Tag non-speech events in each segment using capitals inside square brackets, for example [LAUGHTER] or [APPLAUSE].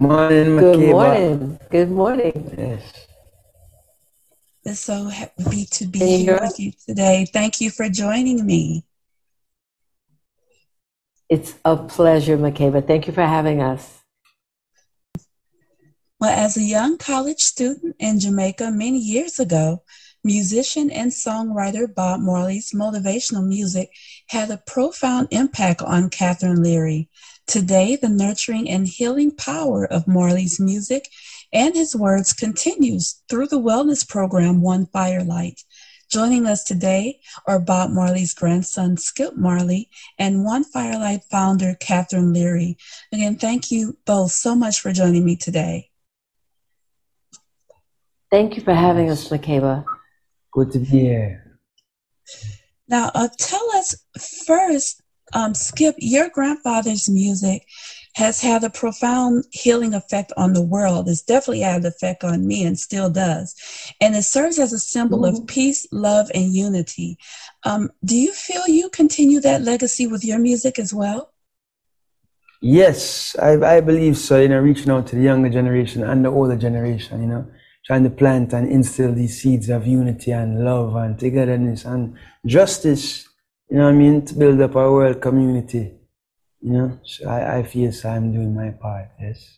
Morning, Good morning. Good morning. Yes. It's so happy to be here with you today. Thank you for joining me. It's a pleasure, Makeba. Thank you for having us. Well, as a young college student in Jamaica many years ago, musician and songwriter Bob Marley's motivational music had a profound impact on Catherine Leary. Today, the nurturing and healing power of Marley's music and his words continues through the wellness program One Firelight. Joining us today are Bob Marley's grandson, Skip Marley, and One Firelight founder, Catherine Leary. Again, thank you both so much for joining me today. Thank you for having us, Makeba. Good to be here. Now, uh, tell us first, um, Skip, your grandfather's music has had a profound healing effect on the world. It's definitely had an effect on me and still does. And it serves as a symbol mm-hmm. of peace, love, and unity. Um, do you feel you continue that legacy with your music as well? Yes, I, I believe so. You know, reaching out to the younger generation and the older generation, you know, trying to plant and instill these seeds of unity and love and togetherness and justice, you know what I mean, to build up our world community you know, so I, I feel so I'm doing my part, yes.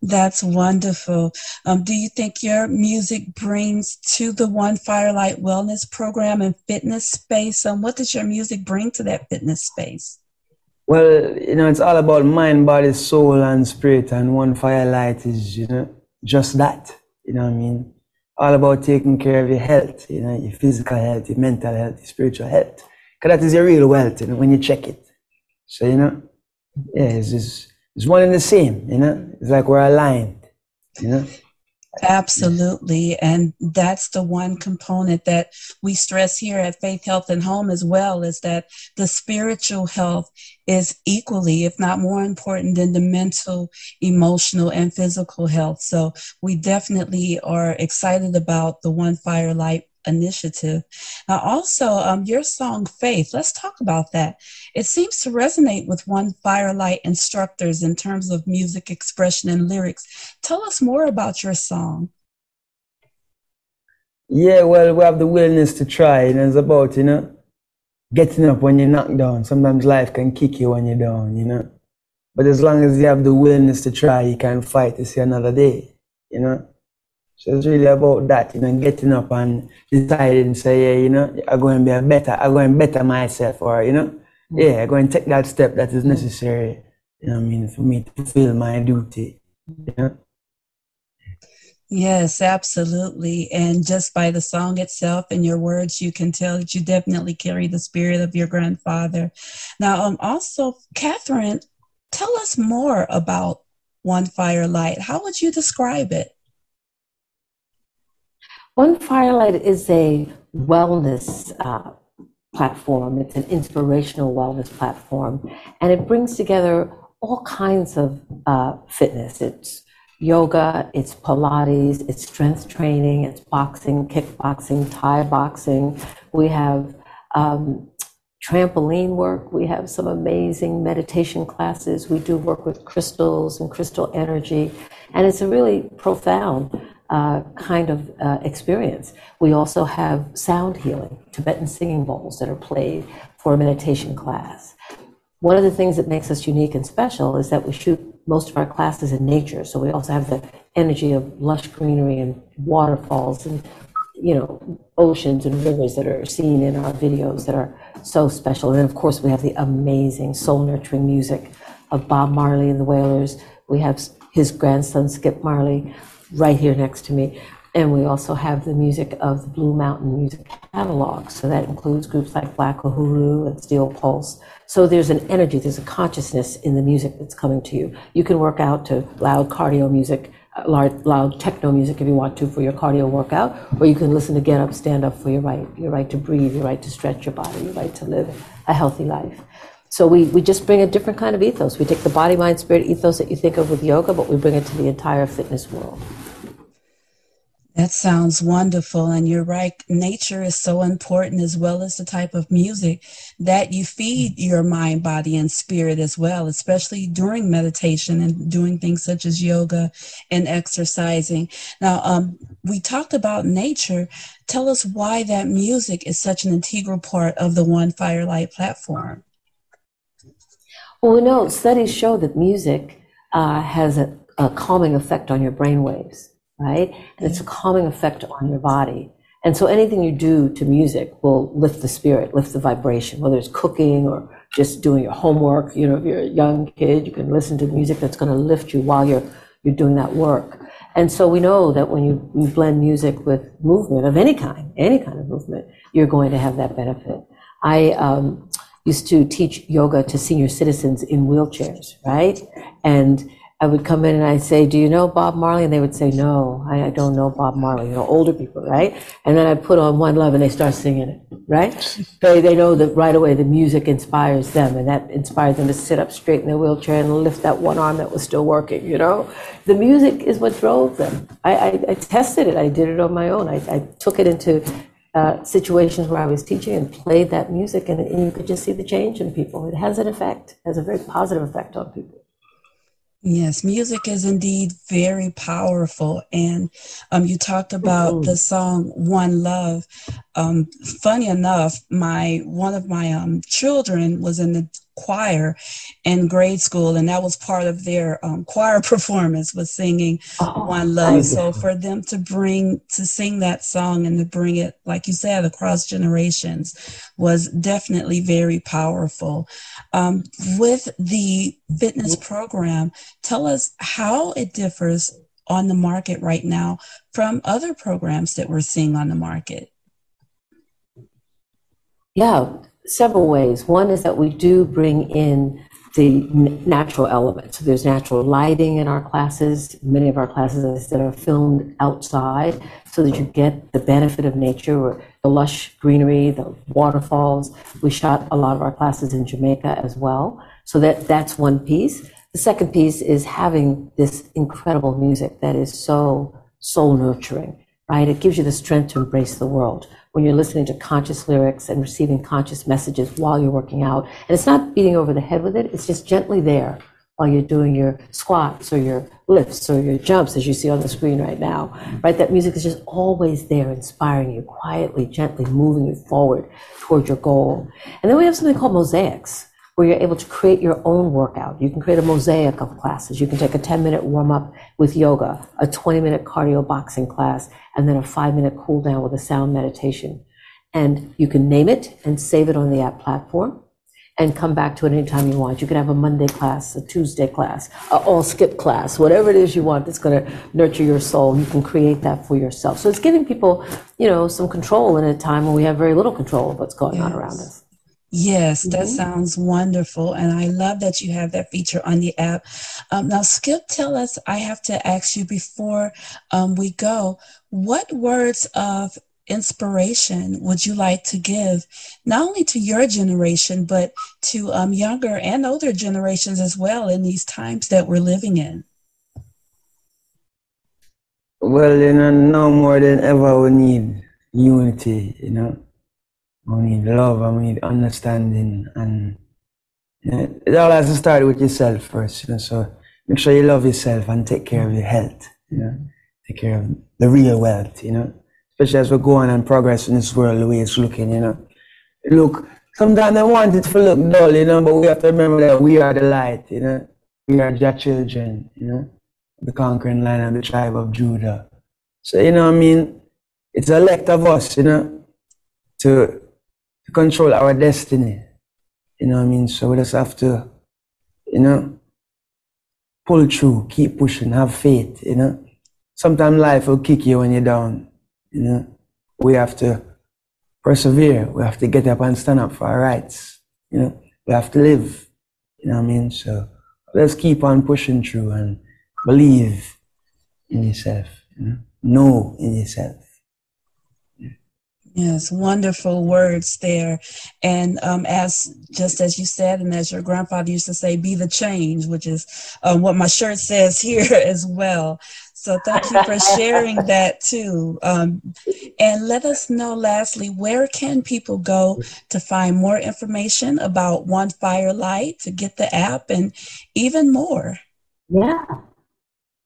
That's wonderful. Um, do you think your music brings to the One Firelight Wellness Program and fitness space? Um, what does your music bring to that fitness space? Well, you know, it's all about mind, body, soul, and spirit. And One Firelight is, you know, just that. You know what I mean? All about taking care of your health, you know, your physical health, your mental health, your spiritual health. Because that is your real wealth, you know, when you check it. So, you know, yeah, it's just, it's one and the same, you know, it's like we're aligned, you know. Absolutely. And that's the one component that we stress here at Faith, Health, and Home as well is that the spiritual health is equally, if not more important than the mental, emotional, and physical health. So we definitely are excited about the One Firelight initiative. Now, also, um, your song Faith, let's talk about that. It seems to resonate with One Firelight instructors in terms of music expression and lyrics. Tell us more about your song. Yeah, well, we have the willingness to try, and it's about, you know, getting up when you're knocked down. Sometimes life can kick you when you're down, you know. But as long as you have the willingness to try, you can fight to see another day, you know. So it's really about that, you know, getting up and deciding, say, yeah, you know, I'm going to be a better, I'm going to better myself, or, you know, mm-hmm. yeah, I'm going to take that step that is necessary, you know I mean, for me to fulfill my duty, you know. Yes, absolutely. And just by the song itself and your words, you can tell that you definitely carry the spirit of your grandfather. Now, um, also, Catherine, tell us more about One Firelight. How would you describe it? One Firelight is a wellness uh, platform. It's an inspirational wellness platform, and it brings together all kinds of uh, fitness. It's yoga, it's Pilates, it's strength training, it's boxing, kickboxing, Thai boxing. We have um, trampoline work. We have some amazing meditation classes. We do work with crystals and crystal energy, and it's a really profound uh, kind of uh, experience. We also have sound healing, Tibetan singing bowls that are played for a meditation class. One of the things that makes us unique and special is that we shoot most of our classes in nature. So we also have the energy of lush greenery and waterfalls and you know oceans and rivers that are seen in our videos that are so special. And of course, we have the amazing soul nurturing music of Bob Marley and the Wailers. We have his grandson Skip Marley right here next to me. And we also have the music of the Blue Mountain Music Catalog. So that includes groups like Black Uhuru and Steel Pulse. So there's an energy, there's a consciousness in the music that's coming to you. You can work out to loud cardio music, uh, loud, loud techno music if you want to for your cardio workout, or you can listen to Get Up, Stand Up for your right, your right to breathe, your right to stretch your body, your right to live a healthy life. So we, we just bring a different kind of ethos. We take the body, mind, spirit ethos that you think of with yoga, but we bring it to the entire fitness world. That sounds wonderful. And you're right. Nature is so important as well as the type of music that you feed your mind, body, and spirit as well, especially during meditation and doing things such as yoga and exercising. Now, um, we talked about nature. Tell us why that music is such an integral part of the One Firelight platform. Well, we know studies show that music uh, has a, a calming effect on your brain waves right? And it's a calming effect on your body. And so anything you do to music will lift the spirit, lift the vibration, whether it's cooking or just doing your homework. You know, if you're a young kid, you can listen to music that's going to lift you while you're you're doing that work. And so we know that when you, you blend music with movement of any kind, any kind of movement, you're going to have that benefit. I um, used to teach yoga to senior citizens in wheelchairs, right? And I would come in and I'd say, Do you know Bob Marley? And they would say, No, I, don't know Bob Marley, you know, older people, right? And then I put on One Love and they start singing it, right? they, they know that right away the music inspires them and that inspires them to sit up straight in their wheelchair and lift that one arm that was still working, you know? The music is what drove them. I, I, I tested it, I did it on my own. I, I took it into uh, situations where I was teaching and played that music, and, and you could just see the change in people. It has an effect, it has a very positive effect on people. Yes, music is indeed very powerful. And um, you talked about mm-hmm. the song One Love. Um, funny enough, my one of my um, children was in the choir in grade school, and that was part of their um, choir [LAUGHS] performance was singing oh, "One Love." So for them to bring to sing that song and to bring it, like you said, across generations, was definitely very powerful. Um, with the fitness program, tell us how it differs on the market right now from other programs that we're seeing on the market. Yeah, several ways. One is that we do bring in the natural elements. So there's natural lighting in our classes. Many of our classes, said, are filmed outside so that you get the benefit of nature or the lush greenery, the waterfalls. We shot a lot of our classes in Jamaica as well. So that, that's one piece. The second piece is having this incredible music that is so soul nurturing, right? It gives you the strength to embrace the world when you're listening to conscious lyrics and receiving conscious messages while you're working out. And it's not beating over the head with it, it's just gently there while you're doing your squats or your lifts or your jumps, as you see on the screen right now. Right? That music is just always there, inspiring you, quietly, gently moving you forward toward your goal. And then we have something called mosaics where you're able to create your own workout. You can create a mosaic of classes. You can take a 10 minute warm up with yoga, a 20 minute cardio boxing class, and then a five minute cool down with a sound meditation. And you can name it and save it on the app platform and come back to it anytime you want. You can have a Monday class, a Tuesday class, a all skip class, whatever it is you want that's going to nurture your soul. You can create that for yourself. So it's giving people, you know, some control in a time when we have very little control of what's going yes. on around us. Yes, that mm-hmm. sounds wonderful. And I love that you have that feature on the app. Um, now, Skip, tell us, I have to ask you before um, we go, what words of inspiration would you like to give, not only to your generation, but to um, younger and older generations as well in these times that we're living in? Well, you know, no more than ever we need unity, you know we need love and we need understanding and it all has to start with yourself first, you know, so make sure you love yourself and take care of your health, you know, take care of the real wealth, you know, especially as we go on and progress in this world the way it's looking, you know. Look, sometimes I want it to look dull, you know, but we have to remember that we are the light, you know, we are your children, you know, the conquering lion of the tribe of Judah. So, you know I mean? It's a elect of us, you know, to to control our destiny. You know what I mean? So we just have to, you know, pull through, keep pushing, have faith, you know. Sometimes life will kick you when you're down, you know. We have to persevere. We have to get up and stand up for our rights, you know. We have to live, you know what I mean? So let's keep on pushing through and believe in yourself, you know. Know in yourself. Yes, wonderful words there. And um, as just as you said, and as your grandfather used to say, be the change, which is uh, what my shirt says [LAUGHS] here as well. So thank you for sharing [LAUGHS] that too. Um, and let us know, lastly, where can people go to find more information about One Firelight, to get the app, and even more? Yeah.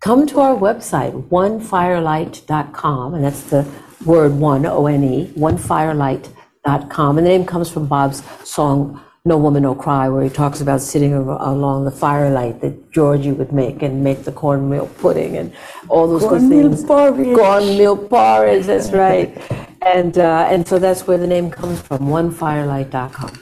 Come to our website, onefirelight.com, and that's the word one, O N E, onefirelight.com. And the name comes from Bob's song, No Woman, No Cry, where he talks about sitting along the firelight that Georgie would make and make the cornmeal pudding and all those good things. porridge. Cornmeal porridge, that's right. And, uh, and so that's where the name comes from, onefirelight.com.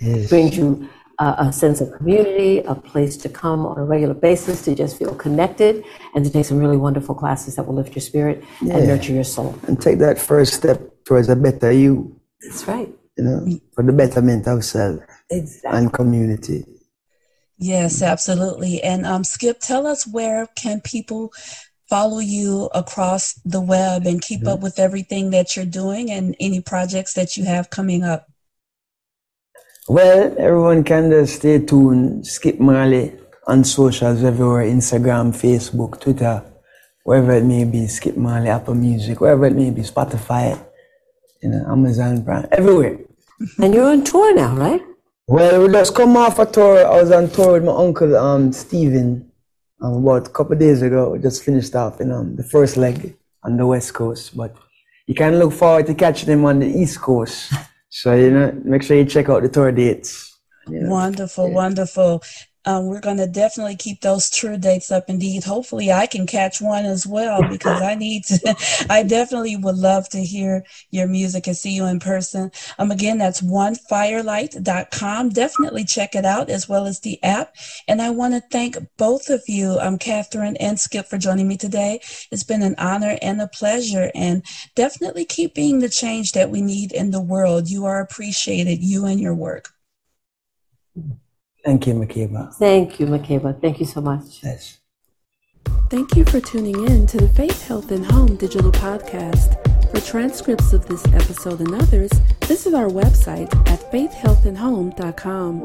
Yes. Brings you uh, a sense of community, a place to come on a regular basis to just feel connected and to take some really wonderful classes that will lift your spirit and nurture your soul. And take that first step towards a better you, That's right. you know, for the betterment of self Exactly. and community. Yes, absolutely. And um, Skip, tell us where can people follow you across the web and keep up with everything that you're doing and any projects that you have coming up. Well, everyone can just stay tuned. Skip Marley on socials everywhere Instagram, Facebook, Twitter, wherever it may be. Skip Marley, Apple Music, wherever it may be, Spotify, you know, Amazon Prime, everywhere. [LAUGHS] And you're on tour now, right? Well, we just come off a tour. I was on tour with my uncle, um, Stephen, um, about a couple of days ago. We just finished off in um, the first leg on the West Coast. But you can look forward to catching them on the East Coast. [LAUGHS] So, you know, make sure you check out the tour dates. Yeah. Wonderful, wonderful. Um, we're going to definitely keep those tour dates up. Indeed, hopefully, I can catch one as well because I need to. [LAUGHS] I definitely would love to hear your music and see you in person. Um, again, that's onefirelight.com. Definitely check it out as well as the app. And I want to thank both of you, um, Catherine and Skip, for joining me today. It's been an honor and a pleasure. And definitely keep being the change that we need in the world. You are appreciated, you and your work. Thank you, Makeba. Thank you, Makeba. Thank you so much. Yes. Thank you for tuning in to the Faith, Health, and Home digital podcast. For transcripts of this episode and others, visit our website at faithhealthandhome.com.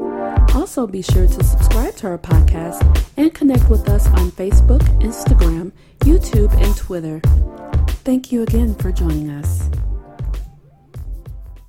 Also, be sure to subscribe to our podcast and connect with us on Facebook, Instagram, YouTube, and Twitter. Thank you again for joining us.